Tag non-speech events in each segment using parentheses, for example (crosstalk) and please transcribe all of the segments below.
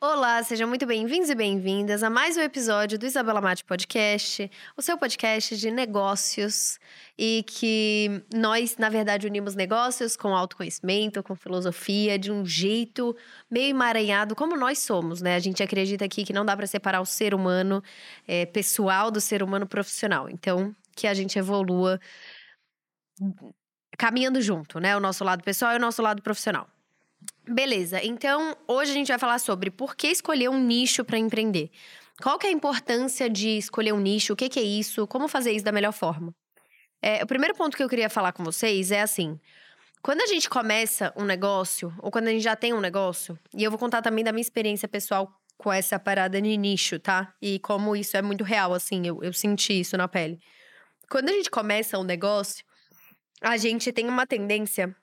Olá, sejam muito bem-vindos e bem-vindas a mais um episódio do Isabela Mate Podcast, o seu podcast de negócios e que nós, na verdade, unimos negócios com autoconhecimento, com filosofia, de um jeito meio emaranhado, como nós somos, né? A gente acredita aqui que não dá para separar o ser humano é, pessoal do ser humano profissional. Então, que a gente evolua caminhando junto, né? O nosso lado pessoal e o nosso lado profissional. Beleza, então hoje a gente vai falar sobre por que escolher um nicho para empreender. Qual que é a importância de escolher um nicho? O que, que é isso? Como fazer isso da melhor forma? É, o primeiro ponto que eu queria falar com vocês é assim: quando a gente começa um negócio, ou quando a gente já tem um negócio, e eu vou contar também da minha experiência pessoal com essa parada de nicho, tá? E como isso é muito real, assim, eu, eu senti isso na pele. Quando a gente começa um negócio, a gente tem uma tendência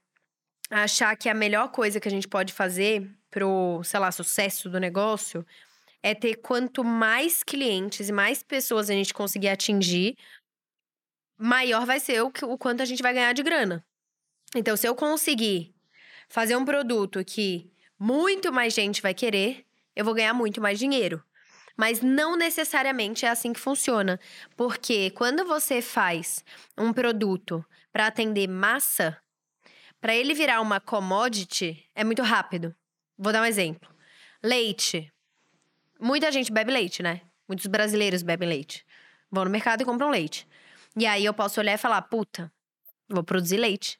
achar que a melhor coisa que a gente pode fazer pro, sei lá, sucesso do negócio é ter quanto mais clientes e mais pessoas a gente conseguir atingir, maior vai ser o, o quanto a gente vai ganhar de grana. Então, se eu conseguir fazer um produto que muito mais gente vai querer, eu vou ganhar muito mais dinheiro. Mas não necessariamente é assim que funciona. Porque quando você faz um produto para atender massa, para ele virar uma commodity, é muito rápido. Vou dar um exemplo. Leite. Muita gente bebe leite, né? Muitos brasileiros bebem leite. Vão no mercado e compram leite. E aí eu posso olhar e falar, puta, vou produzir leite.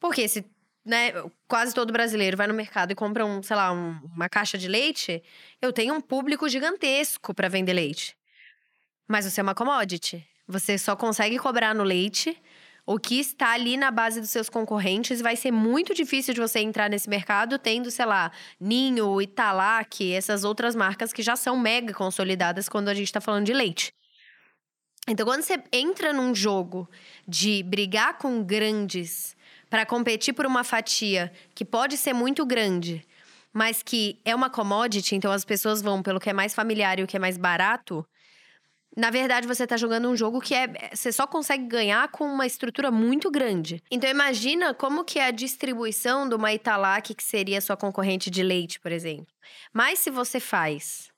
Porque se né, quase todo brasileiro vai no mercado e compra um, sei lá, um, uma caixa de leite, eu tenho um público gigantesco para vender leite. Mas você é uma commodity. Você só consegue cobrar no leite o que está ali na base dos seus concorrentes. Vai ser muito difícil de você entrar nesse mercado tendo, sei lá, Ninho, Italac, essas outras marcas que já são mega consolidadas quando a gente está falando de leite. Então, quando você entra num jogo de brigar com grandes para competir por uma fatia que pode ser muito grande, mas que é uma commodity, então as pessoas vão pelo que é mais familiar e o que é mais barato, na verdade, você está jogando um jogo que é. Você só consegue ganhar com uma estrutura muito grande. Então imagina como que é a distribuição de uma Italac, que seria sua concorrente de leite, por exemplo. Mas se você faz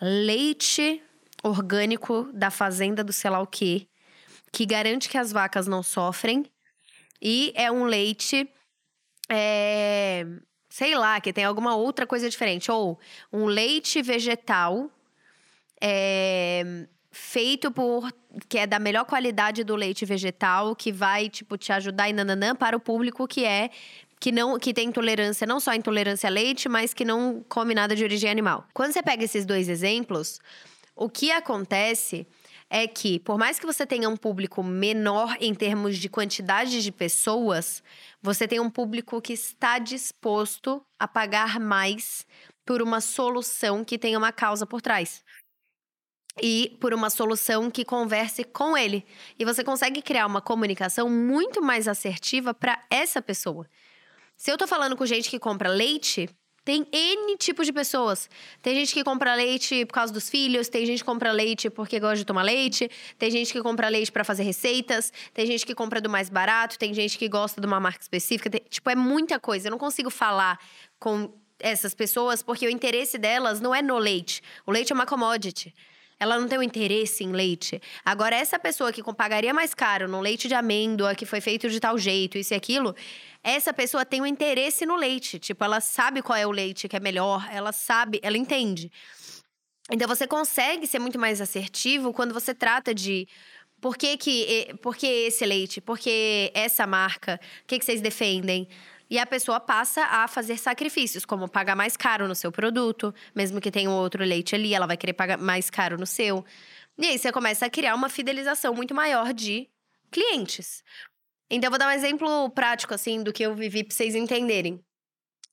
leite orgânico da fazenda do sei lá o quê, que garante que as vacas não sofrem, e é um leite. É, sei lá, que tem alguma outra coisa diferente. Ou um leite vegetal. É, feito por que é da melhor qualidade do leite vegetal, que vai tipo te ajudar e nananã para o público que é que não que tem intolerância, não só intolerância a leite, mas que não come nada de origem animal. Quando você pega esses dois exemplos, o que acontece é que, por mais que você tenha um público menor em termos de quantidade de pessoas, você tem um público que está disposto a pagar mais por uma solução que tenha uma causa por trás e por uma solução que converse com ele. E você consegue criar uma comunicação muito mais assertiva para essa pessoa. Se eu tô falando com gente que compra leite, tem N tipos de pessoas. Tem gente que compra leite por causa dos filhos, tem gente que compra leite porque gosta de tomar leite, tem gente que compra leite para fazer receitas, tem gente que compra do mais barato, tem gente que gosta de uma marca específica. Tem, tipo, é muita coisa. Eu não consigo falar com essas pessoas porque o interesse delas não é no leite. O leite é uma commodity ela não tem um interesse em leite. Agora, essa pessoa que pagaria mais caro no leite de amêndoa, que foi feito de tal jeito, isso e aquilo, essa pessoa tem um interesse no leite. Tipo, ela sabe qual é o leite que é melhor, ela sabe, ela entende. Então, você consegue ser muito mais assertivo quando você trata de por que, que por que esse leite? Por que essa marca? O que, que vocês defendem? E a pessoa passa a fazer sacrifícios, como pagar mais caro no seu produto, mesmo que tenha um outro leite ali, ela vai querer pagar mais caro no seu. E aí você começa a criar uma fidelização muito maior de clientes. Então, eu vou dar um exemplo prático, assim, do que eu vivi pra vocês entenderem.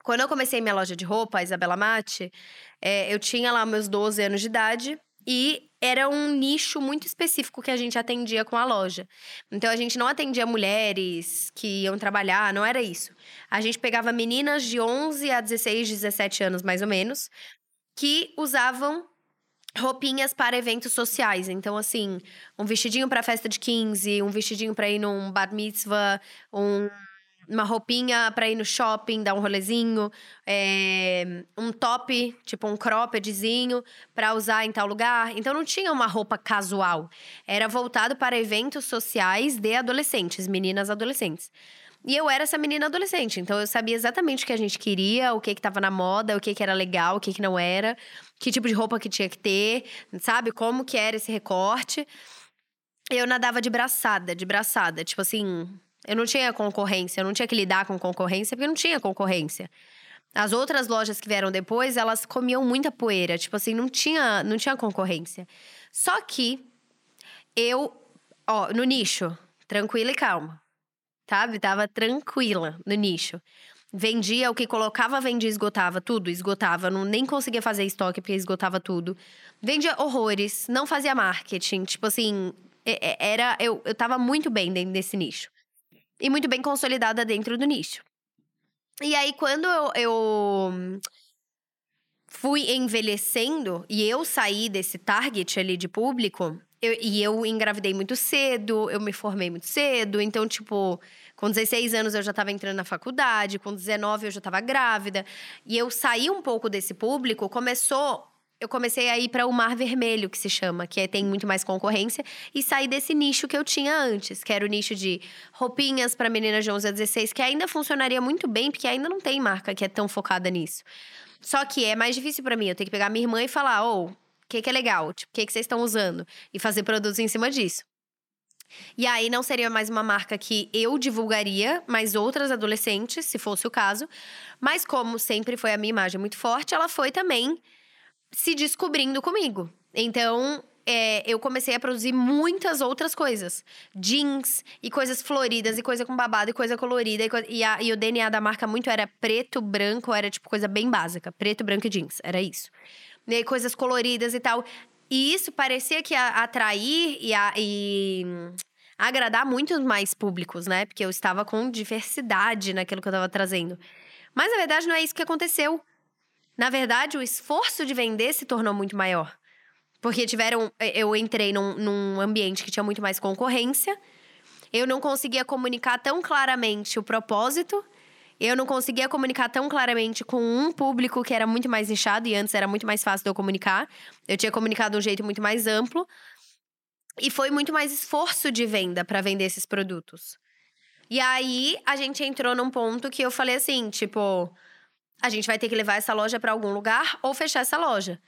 Quando eu comecei minha loja de roupa, a Isabela Mate, é, eu tinha lá meus 12 anos de idade e era um nicho muito específico que a gente atendia com a loja. Então a gente não atendia mulheres que iam trabalhar, não era isso. A gente pegava meninas de 11 a 16, 17 anos mais ou menos, que usavam roupinhas para eventos sociais. Então, assim, um vestidinho para festa de 15, um vestidinho para ir num bar mitzvah, um uma roupinha para ir no shopping, dar um rolezinho, é, um top, tipo um croppedzinho para usar em tal lugar. Então não tinha uma roupa casual. Era voltado para eventos sociais de adolescentes, meninas adolescentes. E eu era essa menina adolescente, então eu sabia exatamente o que a gente queria, o que que tava na moda, o que que era legal, o que que não era, que tipo de roupa que tinha que ter, sabe? Como que era esse recorte. Eu nadava de braçada, de braçada, tipo assim, eu não tinha concorrência, eu não tinha que lidar com concorrência, porque não tinha concorrência. As outras lojas que vieram depois, elas comiam muita poeira, tipo assim, não tinha, não tinha concorrência. Só que eu, ó, no nicho, tranquila e calma sabe? Tava tranquila no nicho. Vendia o que colocava, vendia, esgotava tudo, esgotava, não nem conseguia fazer estoque porque esgotava tudo. Vendia horrores, não fazia marketing, tipo assim, era eu, eu tava muito bem dentro desse nicho. E muito bem consolidada dentro do nicho. E aí quando eu, eu fui envelhecendo e eu saí desse target ali de público, eu, e eu engravidei muito cedo, eu me formei muito cedo, então, tipo, com 16 anos eu já estava entrando na faculdade, com 19 eu já estava grávida. E eu saí um pouco desse público, começou. Eu comecei a ir para o Mar Vermelho, que se chama, que é, tem muito mais concorrência, e saí desse nicho que eu tinha antes, que era o nicho de roupinhas para meninas de 11 a 16, que ainda funcionaria muito bem, porque ainda não tem marca que é tão focada nisso. Só que é mais difícil para mim, eu tenho que pegar minha irmã e falar: ô, oh, o que, que é legal? Tipo, o que, que vocês estão usando? E fazer produtos em cima disso. E aí não seria mais uma marca que eu divulgaria, mas outras adolescentes, se fosse o caso. Mas como sempre foi a minha imagem muito forte, ela foi também se descobrindo comigo. Então, é, eu comecei a produzir muitas outras coisas. Jeans, e coisas floridas, e coisa com babado, e coisa colorida. E, co e, a, e o DNA da marca muito era preto, branco, era tipo coisa bem básica. Preto, branco e jeans, era isso né, coisas coloridas e tal. E isso parecia que ia atrair e, a, e agradar muitos mais públicos, né? Porque eu estava com diversidade naquilo que eu estava trazendo. Mas na verdade não é isso que aconteceu. Na verdade, o esforço de vender se tornou muito maior. Porque tiveram. Eu entrei num, num ambiente que tinha muito mais concorrência. Eu não conseguia comunicar tão claramente o propósito eu não conseguia comunicar tão claramente com um público que era muito mais inchado e antes era muito mais fácil de eu comunicar. Eu tinha comunicado de um jeito muito mais amplo. E foi muito mais esforço de venda para vender esses produtos. E aí a gente entrou num ponto que eu falei assim, tipo, a gente vai ter que levar essa loja para algum lugar ou fechar essa loja.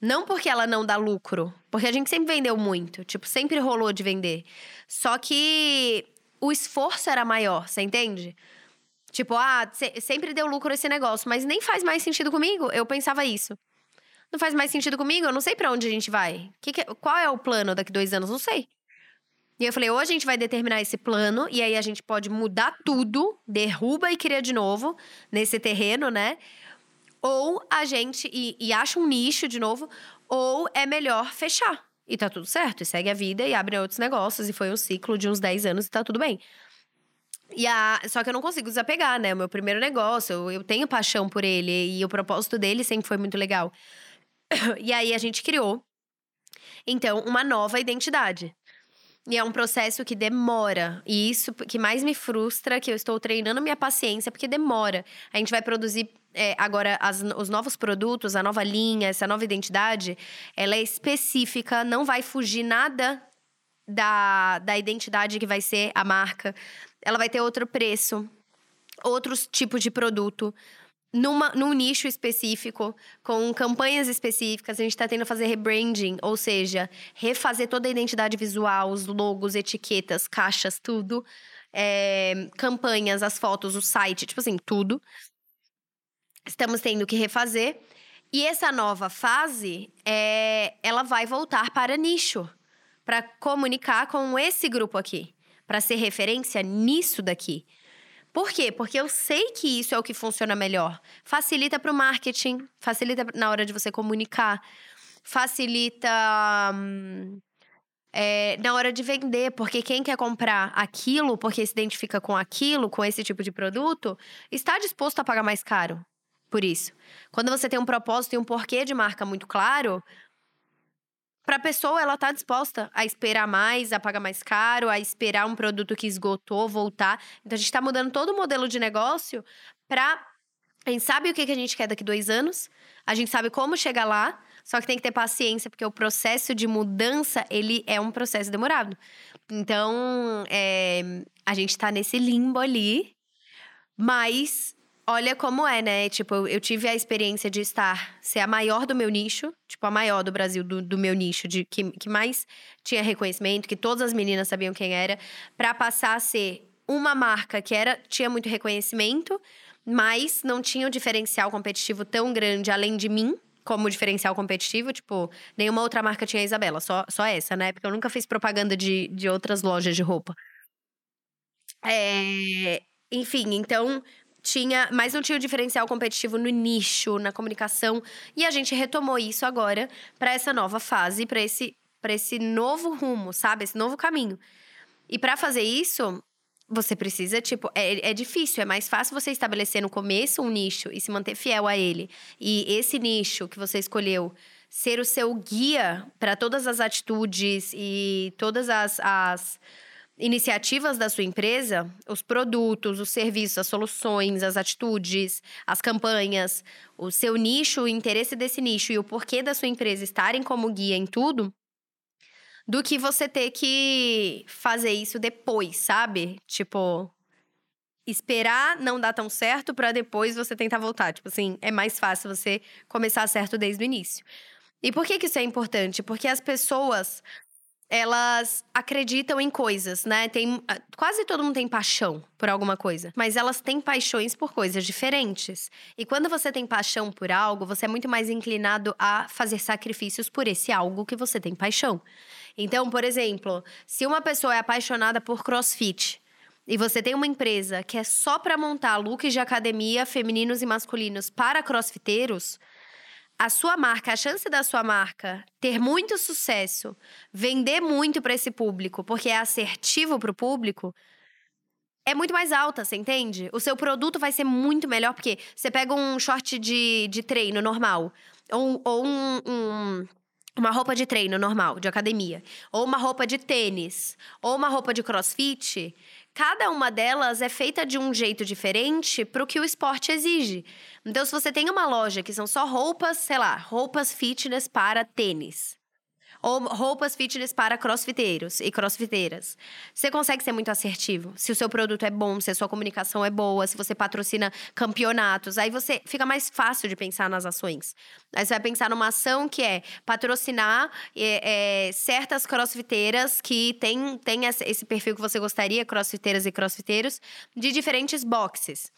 Não porque ela não dá lucro, porque a gente sempre vendeu muito, tipo, sempre rolou de vender. Só que o esforço era maior, você entende? Tipo, ah, sempre deu lucro esse negócio, mas nem faz mais sentido comigo. Eu pensava isso. Não faz mais sentido comigo? Eu não sei para onde a gente vai. Que que, qual é o plano daqui dois anos? Não sei. E eu falei, ou a gente vai determinar esse plano, e aí a gente pode mudar tudo, derruba e cria de novo nesse terreno, né? Ou a gente. E, e acha um nicho de novo, ou é melhor fechar. E tá tudo certo, e segue a vida e abre outros negócios. E foi um ciclo de uns 10 anos e tá tudo bem. E a, só que eu não consigo desapegar, né? O meu primeiro negócio, eu, eu tenho paixão por ele e o propósito dele sempre foi muito legal. (coughs) E aí a gente criou, então, uma nova identidade. E é um processo que demora. E isso que mais me frustra, que eu estou treinando minha paciência, porque demora. A gente vai produzir é, agora as, os novos produtos, a nova linha, essa nova identidade, ela é específica, não vai fugir nada da, da identidade que vai ser a marca ela vai ter outro preço, outros tipos de produto. Numa, num nicho específico, com campanhas específicas, a gente está tendo fazer rebranding, ou seja, refazer toda a identidade visual, os logos, etiquetas, caixas, tudo. É, campanhas, as fotos, o site, tipo assim, tudo. Estamos tendo que refazer. E essa nova fase, é, ela vai voltar para nicho, para comunicar com esse grupo aqui para ser referência nisso daqui. Por quê? Porque eu sei que isso é o que funciona melhor. Facilita para o marketing, facilita na hora de você comunicar, facilita hum, é, na hora de vender, porque quem quer comprar aquilo, porque se identifica com aquilo, com esse tipo de produto, está disposto a pagar mais caro por isso. Quando você tem um propósito e um porquê de marca muito claro, para a pessoa ela tá disposta a esperar mais, a pagar mais caro, a esperar um produto que esgotou voltar. Então a gente está mudando todo o modelo de negócio para a gente sabe o que a gente quer daqui dois anos, a gente sabe como chegar lá, só que tem que ter paciência, porque o processo de mudança, ele é um processo demorado. Então, é, a gente tá nesse limbo ali, mas olha como é, né? Tipo, eu tive a experiência de estar, ser a maior do meu nicho, tipo, a maior do Brasil, do, do meu nicho, de que, que mais tinha reconhecimento, que todas as meninas sabiam quem era, para passar a ser uma marca que era tinha muito reconhecimento, mas não tinha um diferencial competitivo tão grande além de mim. Como diferencial competitivo, tipo, nenhuma outra marca tinha a Isabela, só, só essa, né? Porque eu nunca fiz propaganda de, de outras lojas de roupa. É, enfim, então tinha, mas não tinha o diferencial competitivo no nicho, na comunicação, e a gente retomou isso agora para essa nova fase, para esse para esse novo rumo, sabe? Esse novo caminho. E para fazer isso, você precisa, tipo, é, é difícil, é mais fácil você estabelecer no começo um nicho e se manter fiel a ele. E esse nicho que você escolheu ser o seu guia para todas as atitudes e todas as, as iniciativas da sua empresa, os produtos, os serviços, as soluções, as atitudes, as campanhas, o seu nicho, o interesse desse nicho e o porquê da sua empresa estarem como guia em tudo, do que você ter que fazer isso depois, sabe? Tipo, esperar não dar tão certo para depois você tentar voltar. Tipo assim, é mais fácil você começar certo desde o início. E por que, que isso é importante? Porque as pessoas elas acreditam em coisas, né? Tem, quase todo mundo tem paixão por alguma coisa, mas elas têm paixões por coisas diferentes. E quando você tem paixão por algo, você é muito mais inclinado a fazer sacrifícios por esse algo que você tem paixão. Então, por exemplo, se uma pessoa é apaixonada por crossfit e você tem uma empresa que é só para montar looks de academia femininos e masculinos para crossfiteiros, a sua marca, a chance da sua marca ter muito sucesso, vender muito para esse público, porque é assertivo para o público, é muito mais alta, você entende? O seu produto vai ser muito melhor, porque você pega um short de, de treino normal, ou, ou um, um uma roupa de treino normal, de academia, ou uma roupa de tênis, ou uma roupa de crossfit, cada uma delas é feita de um jeito diferente para o que o esporte exige. Então, se você tem uma loja que são só roupas, sei lá, roupas fitness para tênis, ou roupas fitness para crossfiteiros e crossfiteiras. Você consegue ser muito assertivo. Se o seu produto é bom, se a sua comunicação é boa, se você patrocina campeonatos, aí você fica mais fácil de pensar nas ações. Aí você vai pensar numa ação que é patrocinar é, é, certas crossfiteiras que tem, tem esse perfil que você gostaria, crossfiteiras e crossfiteiros, de diferentes boxes.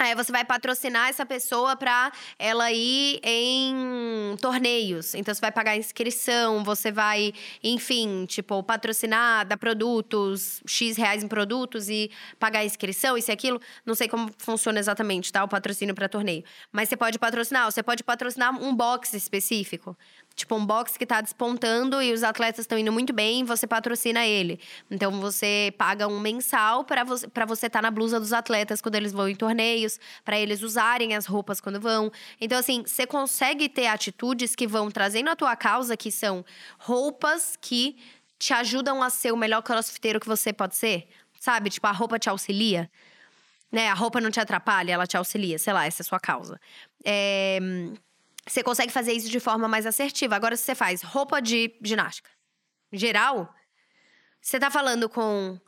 Aí você vai patrocinar essa pessoa para ela ir em torneios. Então você vai pagar inscrição, você vai, enfim, tipo, patrocinar, dar produtos, X reais em produtos e pagar inscrição, isso e aquilo. Não sei como funciona exatamente, tá? O patrocínio para torneio. Mas você pode patrocinar, você pode patrocinar um box específico tipo um box que está despontando e os atletas estão indo muito bem, você patrocina ele. Então você paga um mensal para você para você estar tá na blusa dos atletas quando eles vão em torneios, para eles usarem as roupas quando vão. Então assim, você consegue ter atitudes que vão trazendo a tua causa, que são roupas que te ajudam a ser o melhor crossfiteiro que você pode ser, sabe? Tipo a roupa te auxilia. Né, a roupa não te atrapalha, ela te auxilia, sei lá, essa é a sua causa. É, você consegue fazer isso de forma mais assertiva. Agora, se você faz roupa de ginástica geral, você tá falando com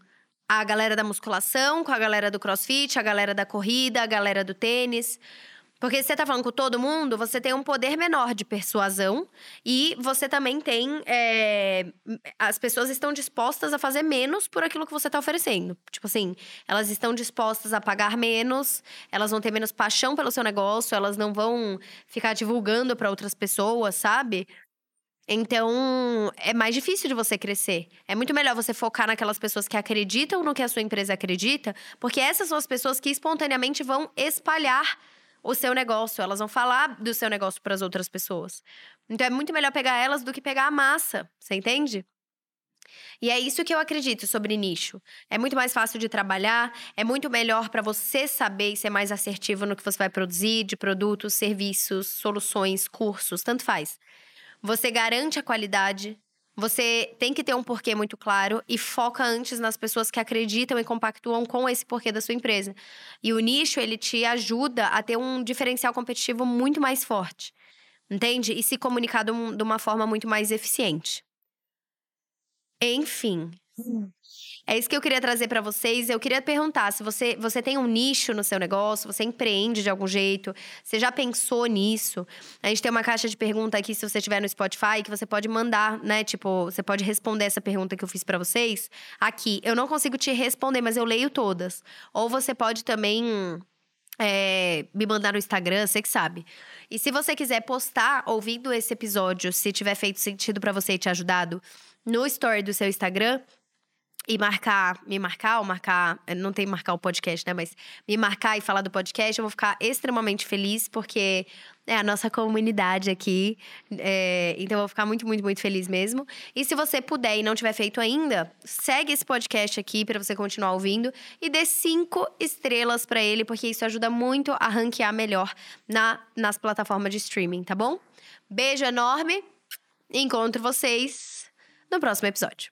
a galera da musculação, com a galera do crossfit, a galera da corrida, a galera do tênis. Porque se você tá falando com todo mundo, você tem um poder menor de persuasão e você também tem. É, as pessoas estão dispostas a fazer menos por aquilo que você tá oferecendo. Tipo assim, elas estão dispostas a pagar menos, elas vão ter menos paixão pelo seu negócio, elas não vão ficar divulgando para outras pessoas, sabe? Então, é mais difícil de você crescer. É muito melhor você focar naquelas pessoas que acreditam no que a sua empresa acredita, porque essas são as pessoas que espontaneamente vão espalhar o seu negócio, elas vão falar do seu negócio para as outras pessoas. Então é muito melhor pegar elas do que pegar a massa, você entende? E é isso que eu acredito sobre nicho. É muito mais fácil de trabalhar, é muito melhor para você saber e ser mais assertivo no que você vai produzir de produtos, serviços, soluções, cursos, tanto faz. Você garante a qualidade. Você tem que ter um porquê muito claro e foca antes nas pessoas que acreditam e compactuam com esse porquê da sua empresa. E o nicho, ele te ajuda a ter um diferencial competitivo muito mais forte. Entende? E se comunicar de uma forma muito mais eficiente. Enfim. É isso que eu queria trazer para vocês. Eu queria perguntar se você, você tem um nicho no seu negócio, você empreende de algum jeito, você já pensou nisso? A gente tem uma caixa de pergunta aqui, se você estiver no Spotify, que você pode mandar, né? Tipo, você pode responder essa pergunta que eu fiz para vocês aqui. Eu não consigo te responder, mas eu leio todas. Ou você pode também é, me mandar no Instagram, você que sabe. E se você quiser postar ouvindo esse episódio, se tiver feito sentido para você e te ajudado, no story do seu Instagram, e marcar, me marcar ou marcar, eh, não tem marcar o podcast, né? Mas me marcar e falar do podcast, eu vou ficar extremamente feliz, porque é a nossa comunidade aqui. É, então eu vou ficar muito, muito, muito feliz mesmo. E se você puder e não tiver feito ainda, segue esse podcast aqui para você continuar ouvindo e dê cinco estrelas para ele, porque isso ajuda muito a ranquear melhor na, nas plataformas de streaming, tá bom? Beijo enorme. Encontro vocês no próximo episódio.